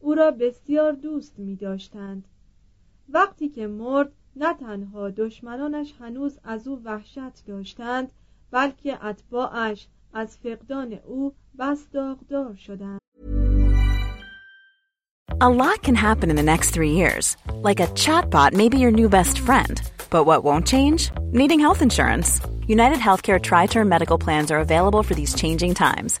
او را بسیار دوست می داشتند. وقتی که مرد نه تنها دشمنانش هنوز از او وحشت داشتند بلکه اتباعش از فقدان او بس داغدار شدند. A lot can happen in the next three years. Like a chatbot may be your new best friend. But what won't change? Needing health insurance. United Healthcare Tri Term Medical Plans are available for these changing times.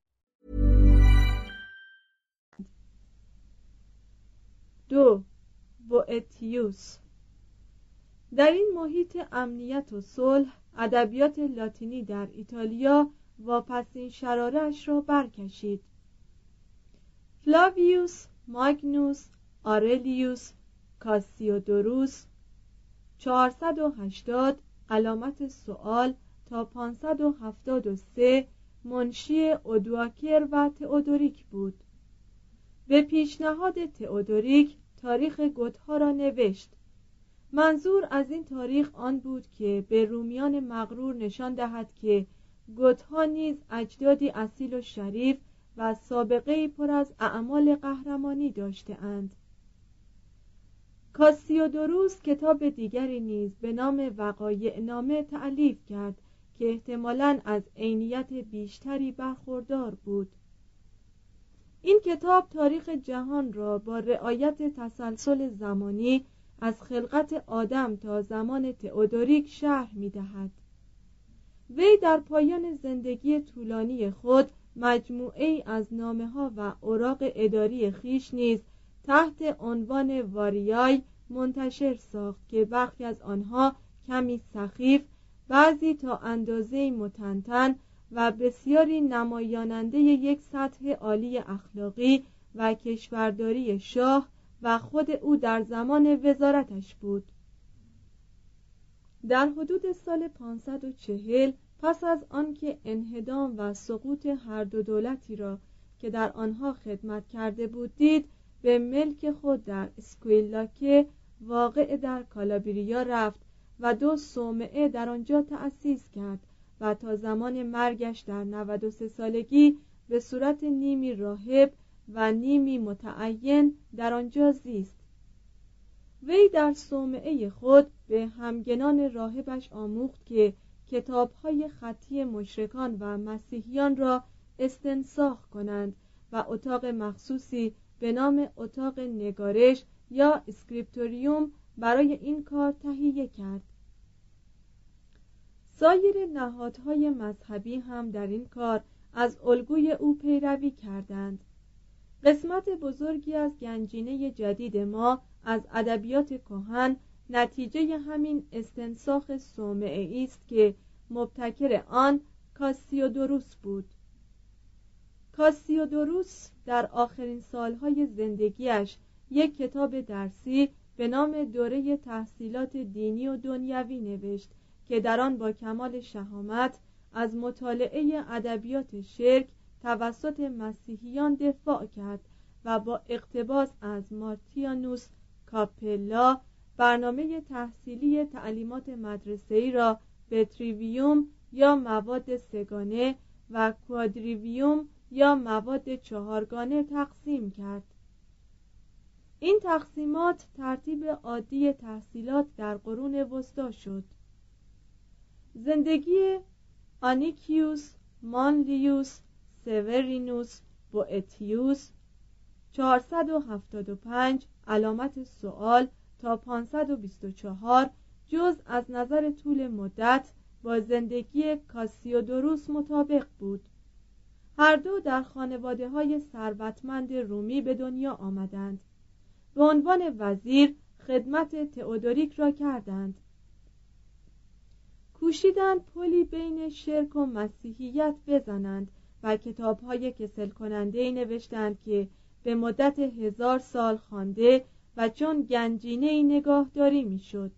دو بوئتیوس در این محیط امنیت و صلح ادبیات لاتینی در ایتالیا واپسین شرارش را برکشید. فلاویوس ماگنوس آرلیوس کاسیودوروس 480 علامت سوال تا 573 منشی اودواکر و تئودوریک بود. به پیشنهاد تئودوریک تاریخ گوتها را نوشت. منظور از این تاریخ آن بود که به رومیان مغرور نشان دهد که گوتها نیز اجدادی اصیل و شریف و سابقه پر از اعمال قهرمانی داشته اند. کاسیودوروس کتاب دیگری نیز به نام وقایع نامه تعلیف کرد که احتمالاً از عینیت بیشتری برخوردار بود. این کتاب تاریخ جهان را با رعایت تسلسل زمانی از خلقت آدم تا زمان تئودوریک شرح می دهد. وی در پایان زندگی طولانی خود مجموعه از نامه ها و اوراق اداری خیش نیز تحت عنوان واریای منتشر ساخت که برخی از آنها کمی سخیف بعضی تا اندازه متنتن و بسیاری نمایاننده یک سطح عالی اخلاقی و کشورداری شاه و خود او در زمان وزارتش بود. در حدود سال 540 پس از آنکه انهدام و سقوط هر دو دولتی را که در آنها خدمت کرده بود دید به ملک خود در اسکویلاکه واقع در کالابریا رفت و دو صومعه در آنجا تأسیس کرد. و تا زمان مرگش در 93 سالگی به صورت نیمی راهب و نیمی متعین در آنجا زیست. وی در صومعه خود به همگنان راهبش آموخت که کتابهای خطی مشرکان و مسیحیان را استنساخ کنند و اتاق مخصوصی به نام اتاق نگارش یا scriptorium برای این کار تهیه کرد. سایر نهادهای مذهبی هم در این کار از الگوی او پیروی کردند. قسمت بزرگی از گنجینه جدید ما از ادبیات کهن نتیجه همین استنساخ صومعه است که مبتکر آن کاسیودوروس بود. کاسیودوروس در آخرین سالهای زندگیش یک کتاب درسی به نام دوره تحصیلات دینی و دنیوی نوشت که در آن با کمال شهامت از مطالعه ادبیات شرک توسط مسیحیان دفاع کرد و با اقتباس از مارتیانوس کاپلا برنامه تحصیلی تعلیمات مدرسه‌ای را به تریویوم یا مواد سگانه و کوادریویوم یا مواد چهارگانه تقسیم کرد. این تقسیمات ترتیب عادی تحصیلات در قرون وسطا شد. زندگی آنیکیوس مانلیوس سورینوس بوئتیوس 475 علامت سوال تا 524 جز از نظر طول مدت با زندگی کاسیودوروس مطابق بود. هر دو در خانواده های ثروتمند رومی به دنیا آمدند. به عنوان وزیر خدمت تئودوریک را کردند. کوشیدند پلی بین شرک و مسیحیت بزنند و کتابهای کسل کننده نوشتند که به مدت هزار سال خوانده و چون گنجینه نگاهداری می‌شد.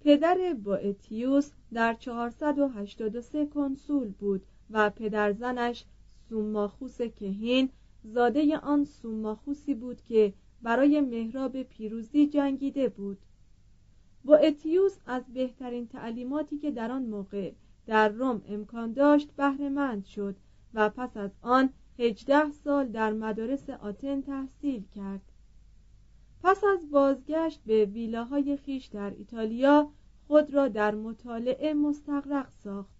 پدر بوئتیوس در 483 کنسول بود و پدرزنش سوماخوس کهین زاده آن سوماخوسی بود که برای مهراب پیروزی جنگیده بود بوئتیوس از بهترین تعلیماتی که در آن موقع در روم امکان داشت بهرهمند شد و پس از آن هجده سال در مدارس آتن تحصیل کرد. پس از بازگشت به ویلاهای خیش در ایتالیا خود را در مطالعه مستقرق ساخت.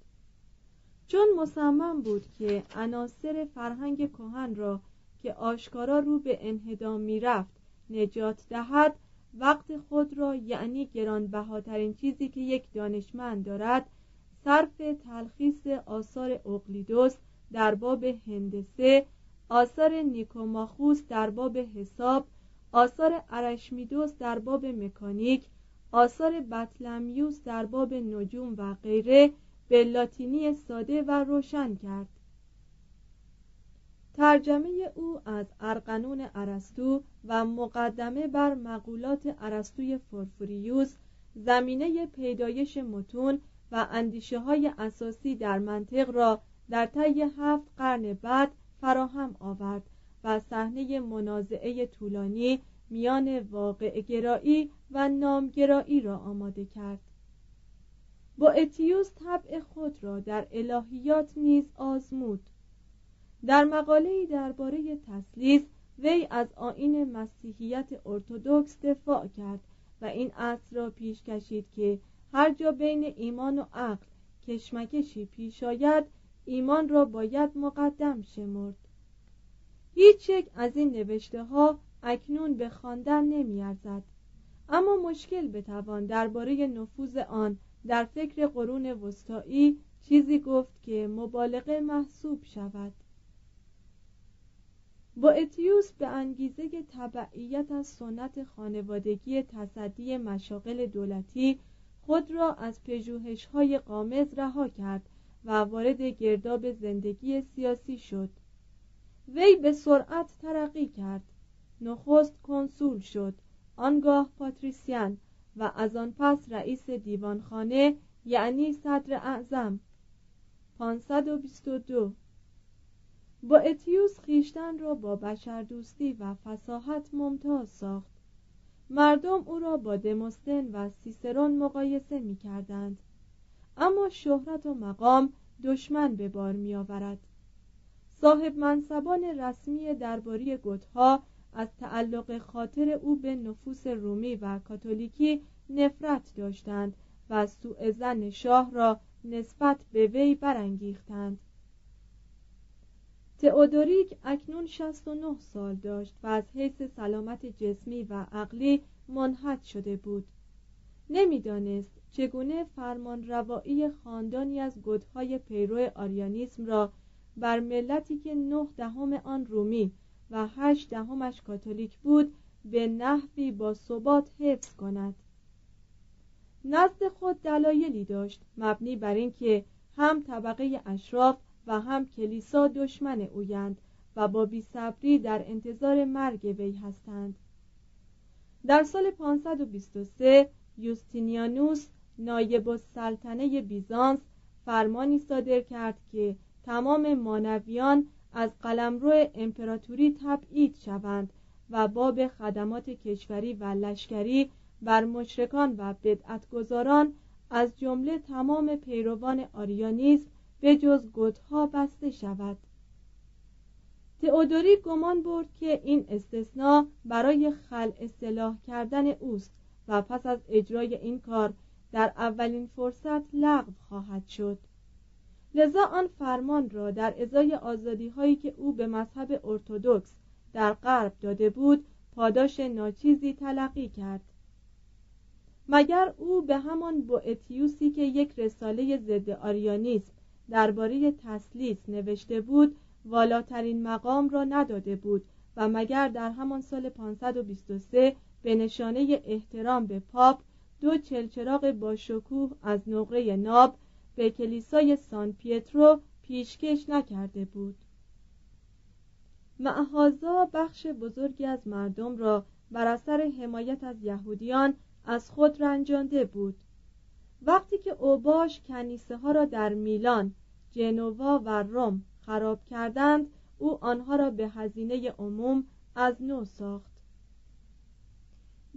چون مصمم بود که عناصر فرهنگ کهن را که آشکارا رو به انهدام می‌رفت نجات دهد وقت خود را یعنی گرانبهاترین چیزی که یک دانشمند دارد صرف تلخیص آثار اقلیدوس در باب هندسه آثار نیکوماخوس در باب حساب آثار ارشمیدوس در باب مکانیک آثار بطلمیوس در باب نجوم و غیره به لاتینی ساده و روشن کرد. ترجمه او از ارقنون ارسطو و مقدمه بر مقولات ارسطوی فورفوریوس زمینه پیدایش متون و اندیشه های اساسی در منطق را در طی هفت قرن بعد فراهم آورد و صحنه منازعه طولانی میان واقع گرایی و نامگرایی را آماده کرد. با اتیوس طبع خود را در الهیات نیز آزمود. در مقاله‌ای درباره تسلیس وی از آین مسیحیت ارتودکس دفاع کرد و این اصل را پیش کشید که هر جا بین ایمان و عقل کشمکشی پیش آید ایمان را باید مقدم شمرد. هیچ یک از این نوشته ها اکنون به خواندن نمیارزد. اما مشکل بتوان درباره نفوذ آن در فکر قرون وسطایی چیزی گفت که مبالغه محسوب شود. با اتیوس به انگیزه تبعیت از سنت خانوادگی تصدی مشاغل دولتی خود را از پژوهش های قامز رها کرد و وارد گرداب زندگی سیاسی شد. وی به سرعت ترقی کرد. نخست کنسول شد. آنگاه پاتریسیان و از آن پس رئیس دیوانخانه یعنی صدر اعظم. 522 با اتیوس خیشتن را با بشردوستی و فساحت ممتاز ساخت. مردم او را با دموستن و سیسرون مقایسه می کردند اما شهرت و مقام دشمن به بار می آورد صاحب منصبان رسمی درباری گتها از تعلق خاطر او به نفوس رومی و کاتولیکی نفرت داشتند و سوء زن شاه را نسبت به وی برانگیختند. تئودوریک اکنون 69 سال داشت و از حیث سلامت جسمی و عقلی منحط شده بود. نمی‌دانست چگونه فرمان روایی خاندانی از گدهای پیرو آریانیسم را بر ملتی که نه دهم آن رومی و هشت دهمش کاتولیک بود به نحوی با ثبات حفظ کند. نزد خود دلایلی داشت مبنی بر اینکه هم طبقه اشراف و هم کلیسا دشمن اویند و با بیصبری در انتظار مرگ وی هستند. در سال 523 یوستینیانوس نایب السلطنه بیزانس فرمانی صادر کرد که تمام مانویان از قلمرو امپراتوری تبعید شوند و باب خدمات کشوری و لشکری بر مشرکان و بدعتگذاران از جمله تمام پیروان آریانیسم به جز گدها بسته شود. تئودوری گمان برد که این استثناء برای خل اصلاح کردن اوست و پس از اجرای این کار در اولین فرصت لغو خواهد شد. لذا آن فرمان را در ازای آزادی هایی که او به مذهب ارتودکس در غرب داده بود پاداش ناچیزی تلقی کرد. مگر او به همان بوئتیوسی که یک رساله ضد آریانیسم درباره تسلیس نوشته بود والاترین مقام را نداده بود و مگر در همان سال 523 به نشانه احترام به پاپ دو چلچراغ با شکوه از نقره ناب به کلیسای سان پیترو پیشکش نکرده بود. معهازا بخش بزرگی از مردم را بر اثر حمایت از یهودیان از خود رنجانده بود. وقتی که اوباش کنیسه ها را در میلان جنوا و روم خراب کردند او آنها را به هزینه عموم از نو ساخت.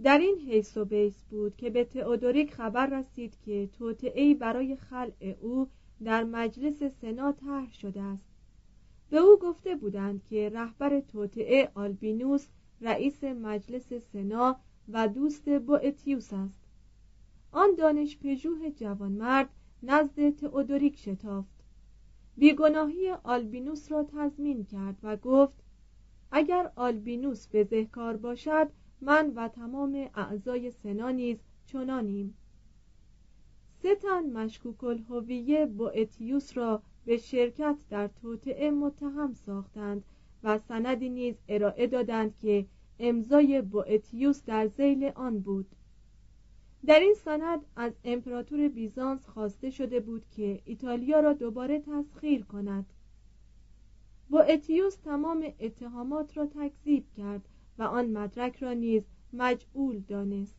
در این حیث و بیس بود که به تئودوریک خبر رسید که توطئهای برای خلع او در مجلس سنا طرح شده است. به او گفته بودند که رهبر توطعه آلبینوس رئیس مجلس سنا و دوست بوئتیوس است. آن دانش پژوه جوانمرد نزد تئودوریک شتافت. بیگناهی آلبینوس را تضمین کرد و گفت اگر آلبینوس به ذهکار باشد من و تمام اعضای سنا نیز چنانیم. سه تن مشکوک الهویه بوئتیوس را به شرکت در توطعه متهم ساختند و سندی نیز ارائه دادند که امضای بوئتیوس در زیل آن بود. در این سند از امپراتور بیزانس خواسته شده بود که ایتالیا را دوباره تسخیر کند. بوئتیوس تمام اتهامات را تکذیب کرد و آن مدرک را نیز مجعول دانست.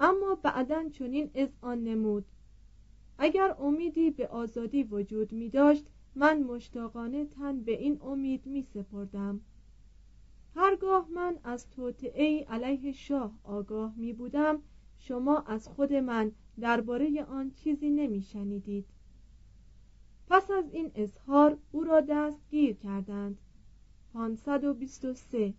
اما بعدا چنین آن نمود. اگر امیدی به آزادی وجود می داشت من مشتاقانه تن به این امید می سپردم. هرگاه من از توطعه علیه شاه آگاه می بودم شما از خود من درباره آن چیزی نمی شنیدید پس از این اظهار او را دستگیر کردند. 523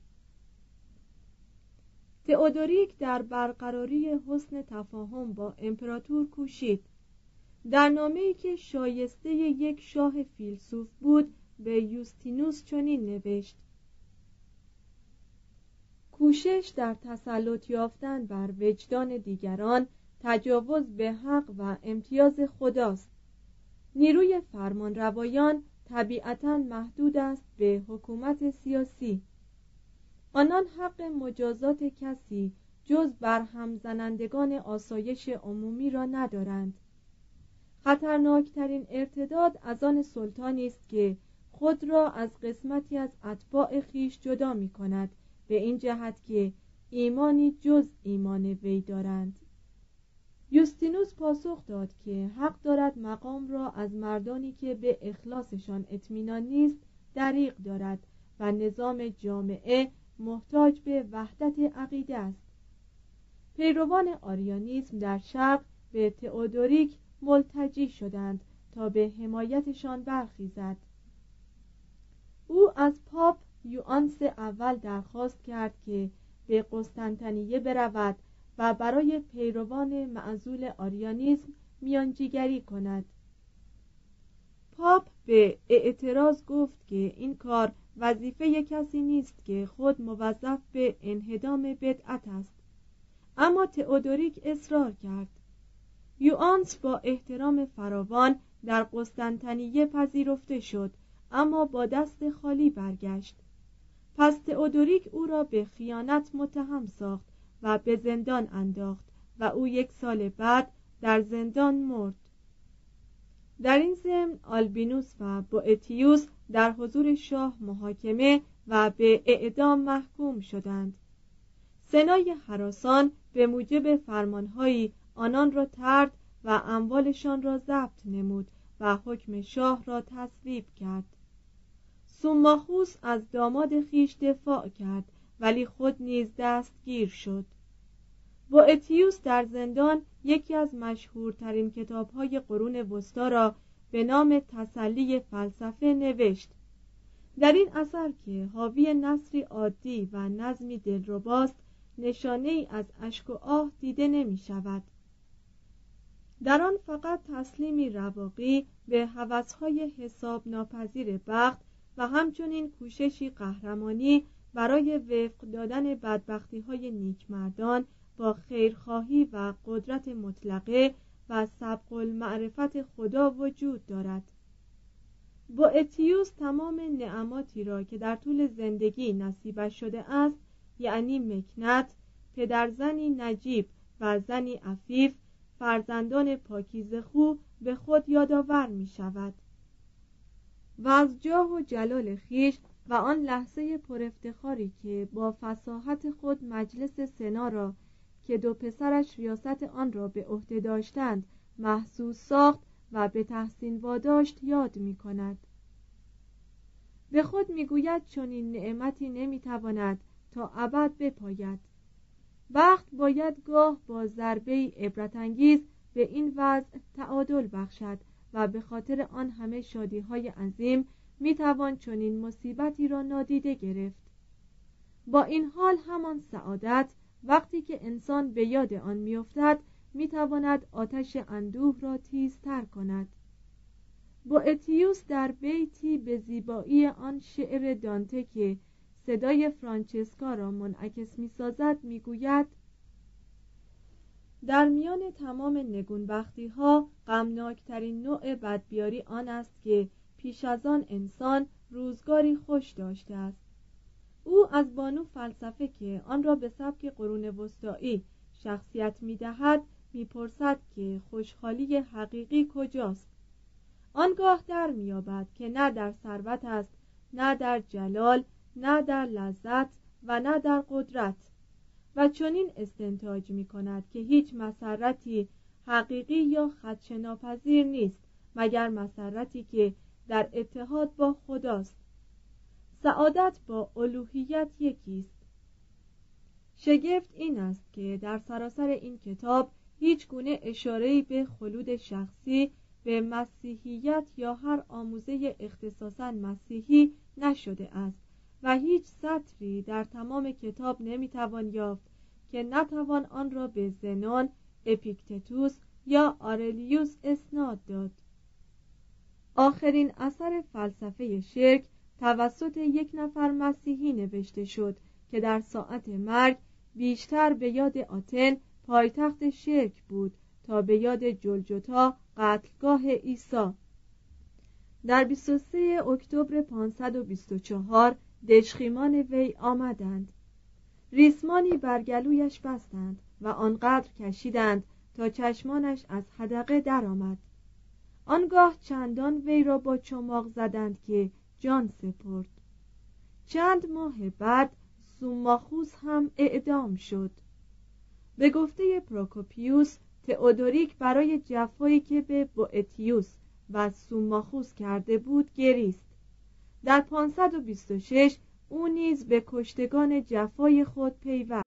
تئودوریک در برقراری حسن تفاهم با امپراتور کوشید. در نامه‌ای که شایسته یک شاه فیلسوف بود به یوستینوس چنین نوشت کوشش در تسلط یافتن بر وجدان دیگران تجاوز به حق و امتیاز خداست. نیروی فرمان روایان طبیعتا محدود است به حکومت سیاسی. آنان حق مجازات کسی جز بر همزنندگان آسایش عمومی را ندارند. خطرناکترین ارتداد از آن سلطانی است که خود را از قسمتی از اتباع خیش جدا می کند به این جهت که ایمانی جز ایمان وی دارند. یوستینوس پاسخ داد که حق دارد مقام را از مردانی که به اخلاصشان اطمینان نیست دریق دارد و نظام جامعه محتاج به وحدت عقیده است. پیروان آریانیسم در شرق به تئودوریک ملتجی شدند تا به حمایتشان برخیزد. او از پاپ یوانس اول درخواست کرد که به قسطنطنیه برود و برای پیروان معزول آریانیسم میانجیگری کند. پاپ به اعتراض گفت که این کار وظیفه کسی نیست که خود موظف به انهدام بدعت است. اما تئودوریک اصرار کرد. یوانس با احترام فراوان در قسطنطنیه پذیرفته شد اما با دست خالی برگشت. پس تئودوریک او را به خیانت متهم ساخت و به زندان انداخت و او یک سال بعد در زندان مرد. در این ضمن آلبینوس و بوئتیوس در حضور شاه محاکمه و به اعدام محکوم شدند. سنای حراسان به موجب فرمانهایی آنان را ترد و اموالشان را ضبط نمود و حکم شاه را تصویب کرد. سوماخوس از داماد خیش دفاع کرد ولی خود نیز دستگیر شد. با اتیوس در زندان یکی از مشهورترین کتابهای قرون وسطا را به نام تسلی فلسفه نوشت. در این اثر که حاوی نصری عادی و نظمی دلرباست نشانه ای از اشک و آه دیده نمی شود در آن فقط تسلیمی رواقی به هوسهای حساب ناپذیر بخت و همچنین کوششی قهرمانی برای وفق دادن بدبختی های نیکمردان با خیرخواهی و قدرت مطلقه و سبق المعرفت خدا وجود دارد. با اتیوس تمام نعماتی را که در طول زندگی نصیبش شده است یعنی مکنت پدرزنی نجیب و زنی عفیف فرزندان پاکیز خو به خود یادآور می شود و از جاه و جلال خیش و آن لحظه پرافتخاری که با فساحت خود مجلس سنا را که دو پسرش ریاست آن را به عهده داشتند محسوس ساخت و به تحسین واداشت یاد می کند به خود می‌گوید چون این نعمتی نمی‌تواند تا ابد بپاید. وقت باید گاه با ضربه عبرت انگیز به این وضع تعادل بخشد و به خاطر آن همه شادی های عظیم می‌توان چنین مصیبتی را نادیده گرفت. با این حال همان سعادت وقتی که انسان به یاد آن میافتد می‌تواند آتش اندوه را تیزتر کند. با اتیوس در بیتی به زیبایی آن شعر دانته که صدای فرانچسکا را منعکس می‌سازد می‌گوید در میان تمام نگونبختی ها غمناکترین نوع بدبیاری آن است که پیش از آن انسان روزگاری خوش داشته است. او از بانو فلسفه که آن را به سبک قرون وسطایی شخصیت می‌دهد می‌پرسد که خوشحالی حقیقی کجاست. آنگاه در مییابد که نه در ثروت است نه در جلال نه در لذت و نه در قدرت. و چنین استنتاج می کند که هیچ مسرتی حقیقی یا خدشناپذیر نیست مگر مسرتی که در اتحاد با خداست. سعادت با الوهیت یکیست. شگفت این است که در سراسر این کتاب هیچ گونه اشاره‌ای به خلود شخصی به مسیحیت یا هر آموزه اختصاصا مسیحی نشده است. و هیچ سطری در تمام کتاب نمی‌توان یافت که نتوان آن را به زنون اپیکتتوس یا آرلیوس اسناد داد. آخرین اثر فلسفه شرک توسط یک نفر مسیحی نوشته شد که در ساعت مرگ بیشتر به یاد آتن پایتخت شرک بود تا به یاد جلجتا قتلگاه عیسی. در 23 اکتبر 524 دشخیمان وی آمدند. ریسمانی بر گلویش بستند و آنقدر کشیدند تا چشمانش از حدقه درآمد. آنگاه چندان وی را با چماق زدند که جان سپرد. چند ماه بعد سوماخوس هم اعدام شد. به گفته پروکوپیوس تئودوریک برای جفایی که به بوئتیوس و سوماخوس کرده بود گریست. در 526 او نیز به کشتگان جفای خود پیوست.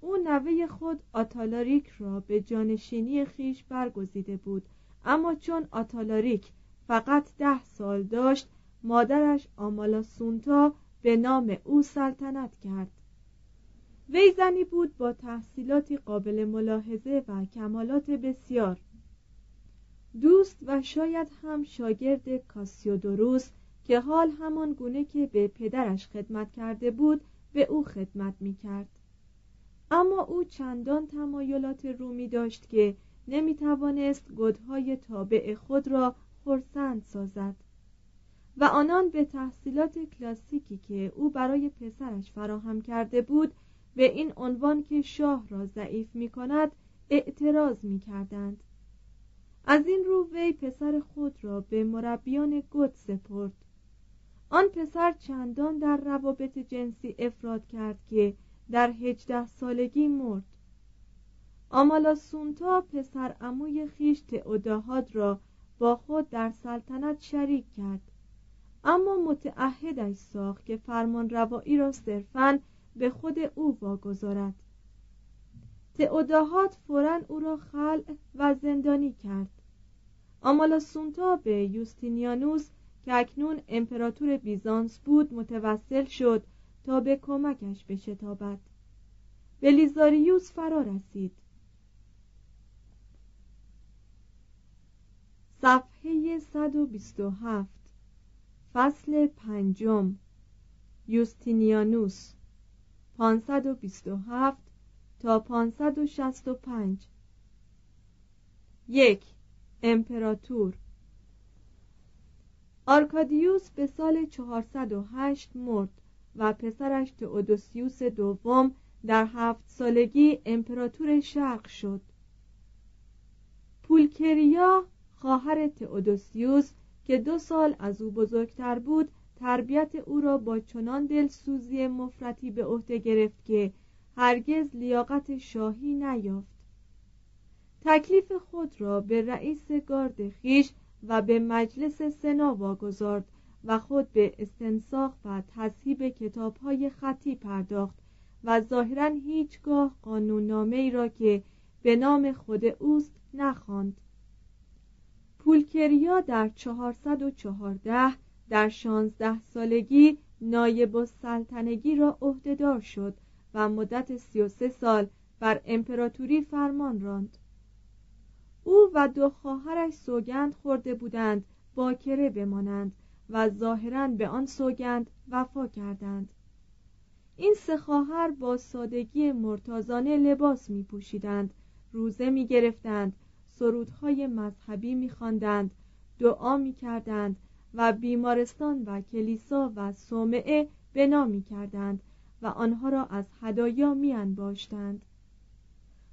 او نوه خود آتالاریک را به جانشینی خیش برگزیده بود. اما چون آتالاریک فقط ده سال داشت مادرش آمالا سونتا به نام او سلطنت کرد. وی زنی بود با تحصیلاتی قابل ملاحظه و کمالات بسیار. دوست و شاید هم شاگرد کاسیودوروس که حال همان گونه که به پدرش خدمت کرده بود به او خدمت می کرد اما او چندان تمایلات رومی داشت که نمی توانست گدهای تابع خود را خرسند سازد و آنان به تحصیلات کلاسیکی که او برای پسرش فراهم کرده بود به این عنوان که شاه را ضعیف می کند اعتراض می کردند. از این رو وی پسر خود را به مربیان گد سپرد آن پسر چندان در روابط جنسی افراد کرد که در هجده سالگی مرد. آمالا سونتا پسر اموی خیش تئوداهاد را با خود در سلطنت شریک کرد. اما متعهدش ساخت که فرمان روایی را صرفا به خود او واگذارد. تئوداهات فورا او را خلع و زندانی کرد. آمالا سونتا به یوستینیانوس که اکنون امپراتور بیزانس بود متوسل شد تا به کمکش بشتابد. بلیزاریوس فرا رسید. صفحه 127 فصل پنجم. یوستینیانوس 527 تا 565 یک امپراتور. آرکادیوس به سال 408 مرد. و پسرش تئودوسیوس دوم در هفت سالگی امپراتور شرق شد. پولکریا خواهر تئودوسیوس که دو سال از او بزرگتر بود تربیت او را با چنان دلسوزی مفرتی به عهده گرفت که هرگز لیاقت شاهی نیافت. تکلیف خود را به رئیس گارد خیش و به مجلس سنا واگذارد و خود به استنساخ و تصحیب کتابهای خطی پرداخت و ظاهرا هیچگاه قانوننامه ای را که به نام خود اوست نخواند. پولکریا در 414 در 16 سالگی نایب السلطنگی را عهدهدار شد و مدت 33 سال بر امپراتوری فرمان راند. او و دو خواهرش سوگند خورده بودند باکره بمانند و ظاهرا به آن سوگند وفا کردند این سه خواهر با سادگی مرتازانه لباس می پوشیدند روزه می گرفتند سرودهای مذهبی می خواندند دعا می کردند و بیمارستان و کلیسا و صومعه بنا می کردند و آنها را از هدایا می انباشتند.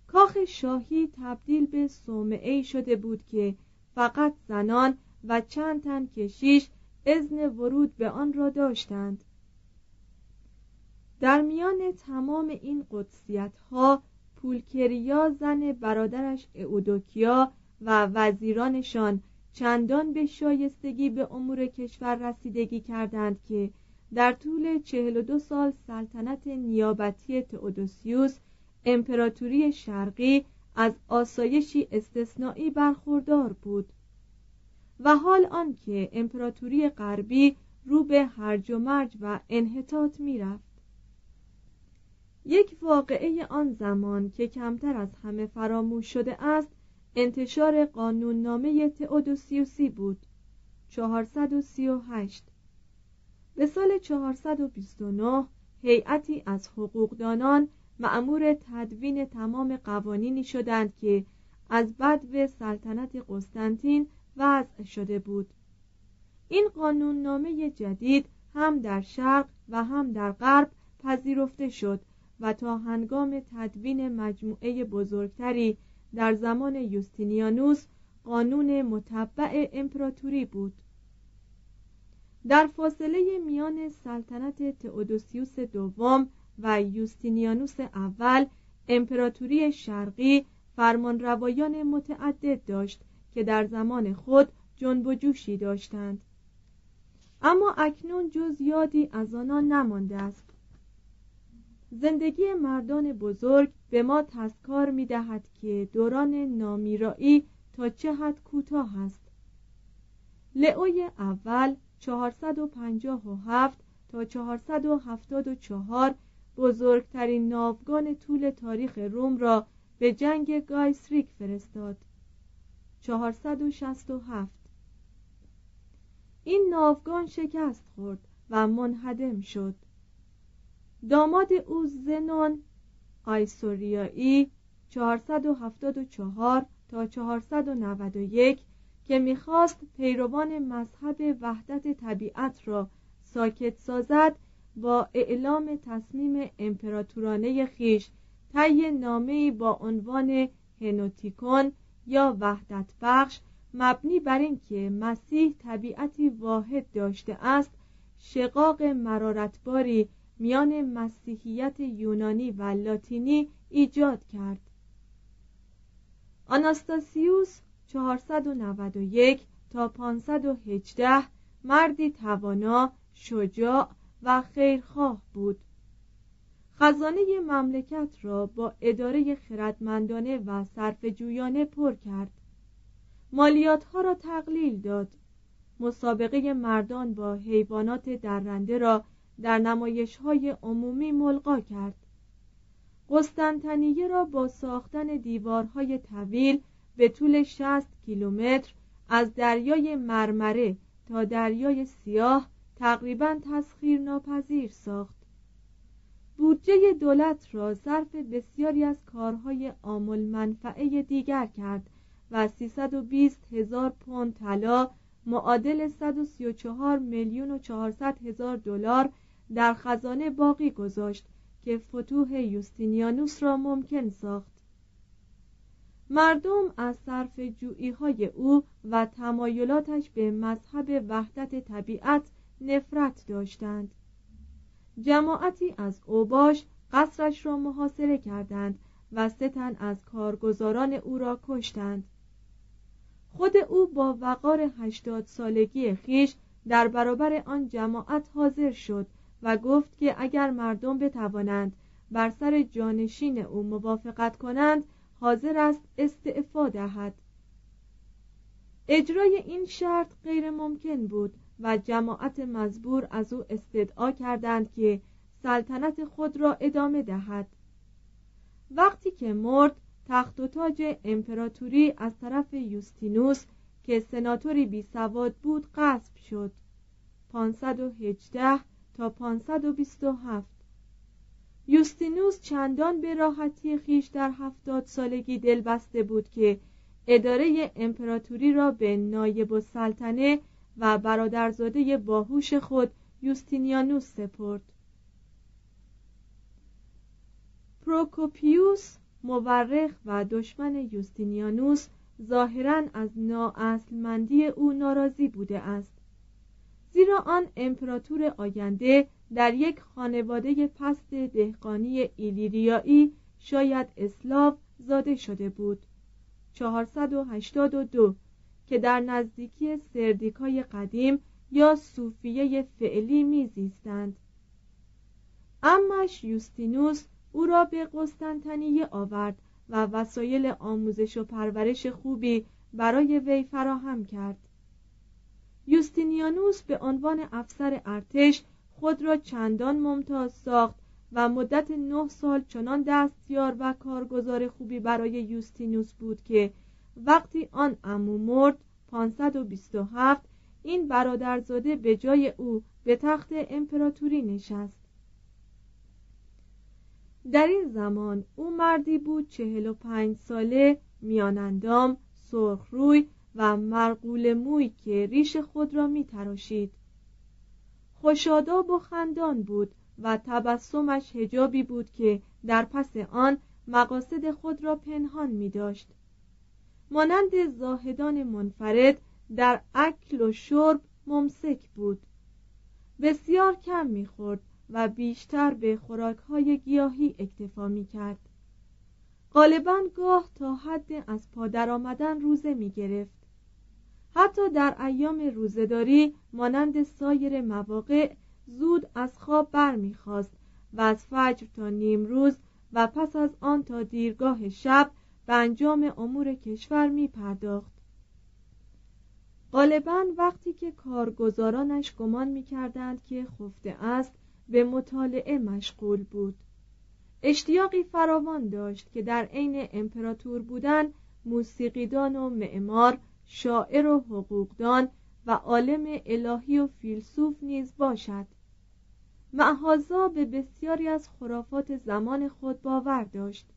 کاخ شاهی تبدیل به صومعه شده بود که فقط زنان و چند تن کشیش اذن ورود به آن را داشتند. در میان تمام این قدسیت ها پولکریا زن برادرش اودوکیا و وزیرانشان چندان به شایستگی به امور کشور رسیدگی کردند که در طول چهل و دو سال سلطنت نیابتی تئودوسیوس امپراتوری شرقی از آسایشی استثنایی برخوردار بود. و حال آنکه امپراتوری غربی رو به هرج و مرج و انحطاط می‌رفت. یک واقعه آن زمان که کمتر از همه فراموش شده است انتشار قانوننامه تئودوسیوسی بود 438 به سال 429 هیئتی از حقوقدانان معمور تدوین تمام قوانینی شدند که از بدو سلطنت قسطنطین وضع شده بود. این قانوننامه جدید هم در شرق و هم در غرب پذیرفته شد و تا هنگام تدوین مجموعه بزرگتری در زمان یوستینیانوس قانون متبع امپراتوری بود. در فاصله میان سلطنت تئودوسیوس دوم و یوستینیانوس اول امپراتوری شرقی فرمانروایان متعدد داشت که در زمان خود جنب و جوشی داشتند. اما اکنون جز یادی از آنان نمانده است. زندگی مردان بزرگ به ما تذکار می دهد که دوران نامیرایی تا چه حد کوتاه است. لئوی اول 457 تا 474 بزرگترین ناوگان طول تاریخ روم را به جنگ گایسریک فرستاد. 467 این ناوگان شکست خورد و منهدم شد. داماد او زنون آیسوریایی 474 تا 491 که می‌خواست پیروان مذهب وحدت طبیعت را ساکت سازد با اعلام تصمیم امپراتورانه خیش طی نامه‌ای با عنوان هنوتیکون یا وحدت بخش مبنی بر اینکه مسیح طبیعتی واحد داشته است شقاق مرارتباری میان مسیحیت یونانی و لاتینی ایجاد کرد. آناستاسیوس 491 تا 518 مردی توانا شجاع و خیرخواه بود. خزانه مملکت را با اداره خردمندانه و صرف جویانه پر کرد. مالیات ها را تقلیل داد. مسابقه مردان با حیوانات درنده را در نمایش های عمومی ملقا کرد. قسطنطنیه را با ساختن دیوارهای طویل به طول 60 کیلومتر از دریای مرمره تا دریای سیاه تقریبا تسخیر ناپذیر ساخت. بودجه دولت را صرف بسیاری از کارهای آمل منفعه دیگر کرد و 320 هزار پوند طلا معادل 134 میلیون و 400 هزار دلار در خزانه باقی گذاشت که فتوح یوستینیانوس را ممکن ساخت. مردم از صرف جویی های او و تمایلاتش به مذهب وحدت طبیعت نفرت داشتند. جماعتی از اوباش قصرش را محاصره کردند و ستن از کارگزاران او را کشتند. خود او با وقار هشتاد سالگی خیش در برابر آن جماعت حاضر شد و گفت که اگر مردم بتوانند بر سر جانشین او موافقت کنند حاضر است استعفا دهد. اجرای این شرط غیر ممکن بود و جماعت مزبور از او استدعا کردند که سلطنت خود را ادامه دهد. وقتی که مرد تخت و تاج امپراتوری از طرف یوستینوس که سناتوری بی سواد بود غصب شد. 518 تا 527 یوستینوس چندان به راحتی خیش در هفتاد سالگی دل بسته بود که اداره امپراتوری را به نایب و سلطنه و برادرزاده باهوش خود یوستینیانوس سپرد. پروکوپیوس مورخ و دشمن یوستینیانوس ظاهرا از نااصلمندی او ناراضی بوده است. زیرا آن امپراتور آینده در یک خانواده پست دهقانی ایلیریایی شاید اسلاو زاده شده بود. 482 که در نزدیکی سردیکای قدیم یا صوفیه فعلی میزیستند. امش یوستینوس او را به قسطنطنیه آورد و وسایل آموزش و پرورش خوبی برای وی فراهم کرد. یوستینیانوس به عنوان افسر ارتش خود را چندان ممتاز ساخت و مدت نه سال چنان دستیار و کارگزار خوبی برای یوستینوس بود که وقتی آن امو مرد 527 این برادرزاده به جای او به تخت امپراتوری نشست. در این زمان او مردی بود چهل و پنج ساله میانندام سرخروی و مرقول موی که ریش خود را می تراشید خوشاداب و خندان بود و تبسمش هجابی بود که در پس آن مقاصد خود را پنهان می داشت مانند زاهدان منفرد در اکل و شرب ممسک بود. بسیار کم می‌خورد و بیشتر به خوراکهای گیاهی اکتفا می‌کرد. غالبا گاه تا حد از پادر آمدن روزه می‌گرفت. حتی در ایام روزهداری مانند سایر مواقع زود از خواب برمیخواست و از فجر تا نیم روز و پس از آن تا دیرگاه شب به انجام امور کشور می پرداخت غالبا وقتی که کارگزارانش گمان می کردند که خفته است به مطالعه مشغول بود. اشتیاقی فراوان داشت که در عین امپراتور بودن موسیقیدان و معمار شاعر و حقوقدان و عالم الهی و فیلسوف نیز باشد. معهازا به بسیاری از خرافات زمان خود باور داشت.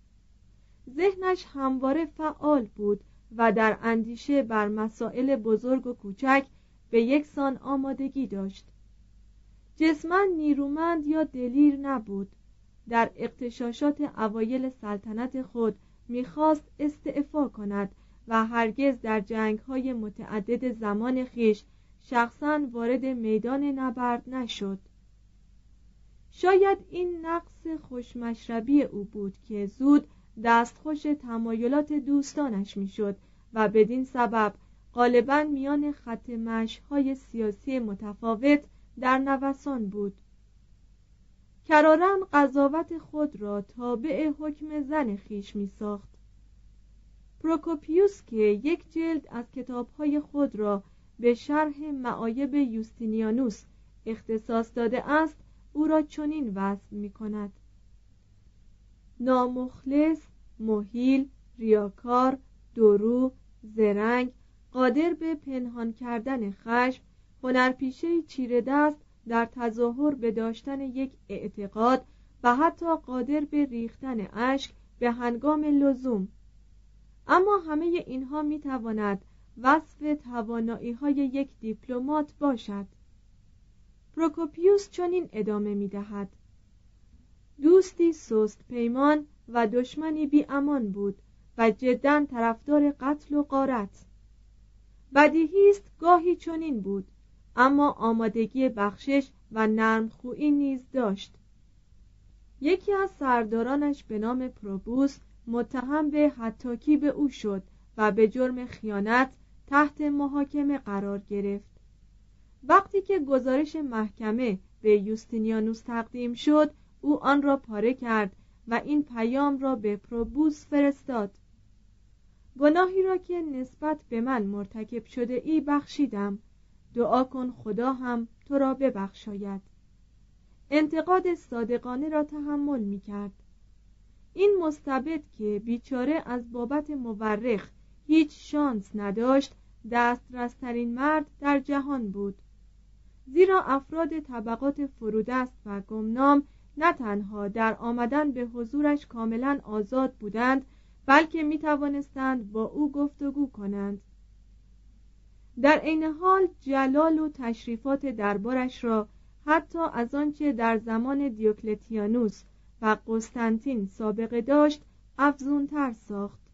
ذهنش همواره فعال بود و در اندیشه بر مسائل بزرگ و کوچک به یکسان آمادگی داشت. جسما نیرومند یا دلیر نبود. در اقتشاشات اوایل سلطنت خود می‌خواست استعفا کند و هرگز در جنگ های متعدد زمان خیش شخصا وارد میدان نبرد نشد. شاید این نقص خوشمشربی او بود که زود دستخوش تمایلات دوستانش می‌شد و بدین سبب غالبا میان خط های سیاسی متفاوت در نوسان بود. کرارن قضاوت خود را تابع حکم زن خیش می ساخت پروکوپیوس که یک جلد از کتابهای خود را به شرح معایب یوستینیانوس اختصاص داده است او را چنین وصف می کند نامخلص محیل ریاکار درو زرنگ قادر به پنهان کردن خشم هنرپیشه چیره دست در تظاهر به داشتن یک اعتقاد و حتی قادر به ریختن اشک به هنگام لزوم. اما همه اینها می تواند وصف توانایی های یک دیپلمات باشد. پروکوپیوس چنین ادامه می دهد دوستی سست پیمان و دشمنی بی امان بود و جدا طرفدار قتل و قارت بدیهی است گاهی چنین بود اما آمادگی بخشش و نرمخویی نیز داشت. یکی از سردارانش به نام پروبوس متهم به حتاکی به او شد و به جرم خیانت تحت محاکمه قرار گرفت. وقتی که گزارش محکمه به یوستینیانوس تقدیم شد او آن را پاره کرد و این پیام را به پروبوس فرستاد. گناهی را که نسبت به من مرتکب شده ای بخشیدم. دعا کن خدا هم تو را ببخشاید. انتقاد صادقانه را تحمل می کرد. این مستبد که بیچاره از بابت مورخ هیچ شانس نداشت دسترسترین مرد در جهان بود. زیرا افراد طبقات فرودست و گمنام نه تنها در آمدن به حضورش کاملا آزاد بودند بلکه می توانستند با او گفتگو کنند. در عین حال جلال و تشریفات دربارش را حتی از آنچه در زمان دیوکلتیانوس و قسطنطین سابقه داشت افزونتر ساخت.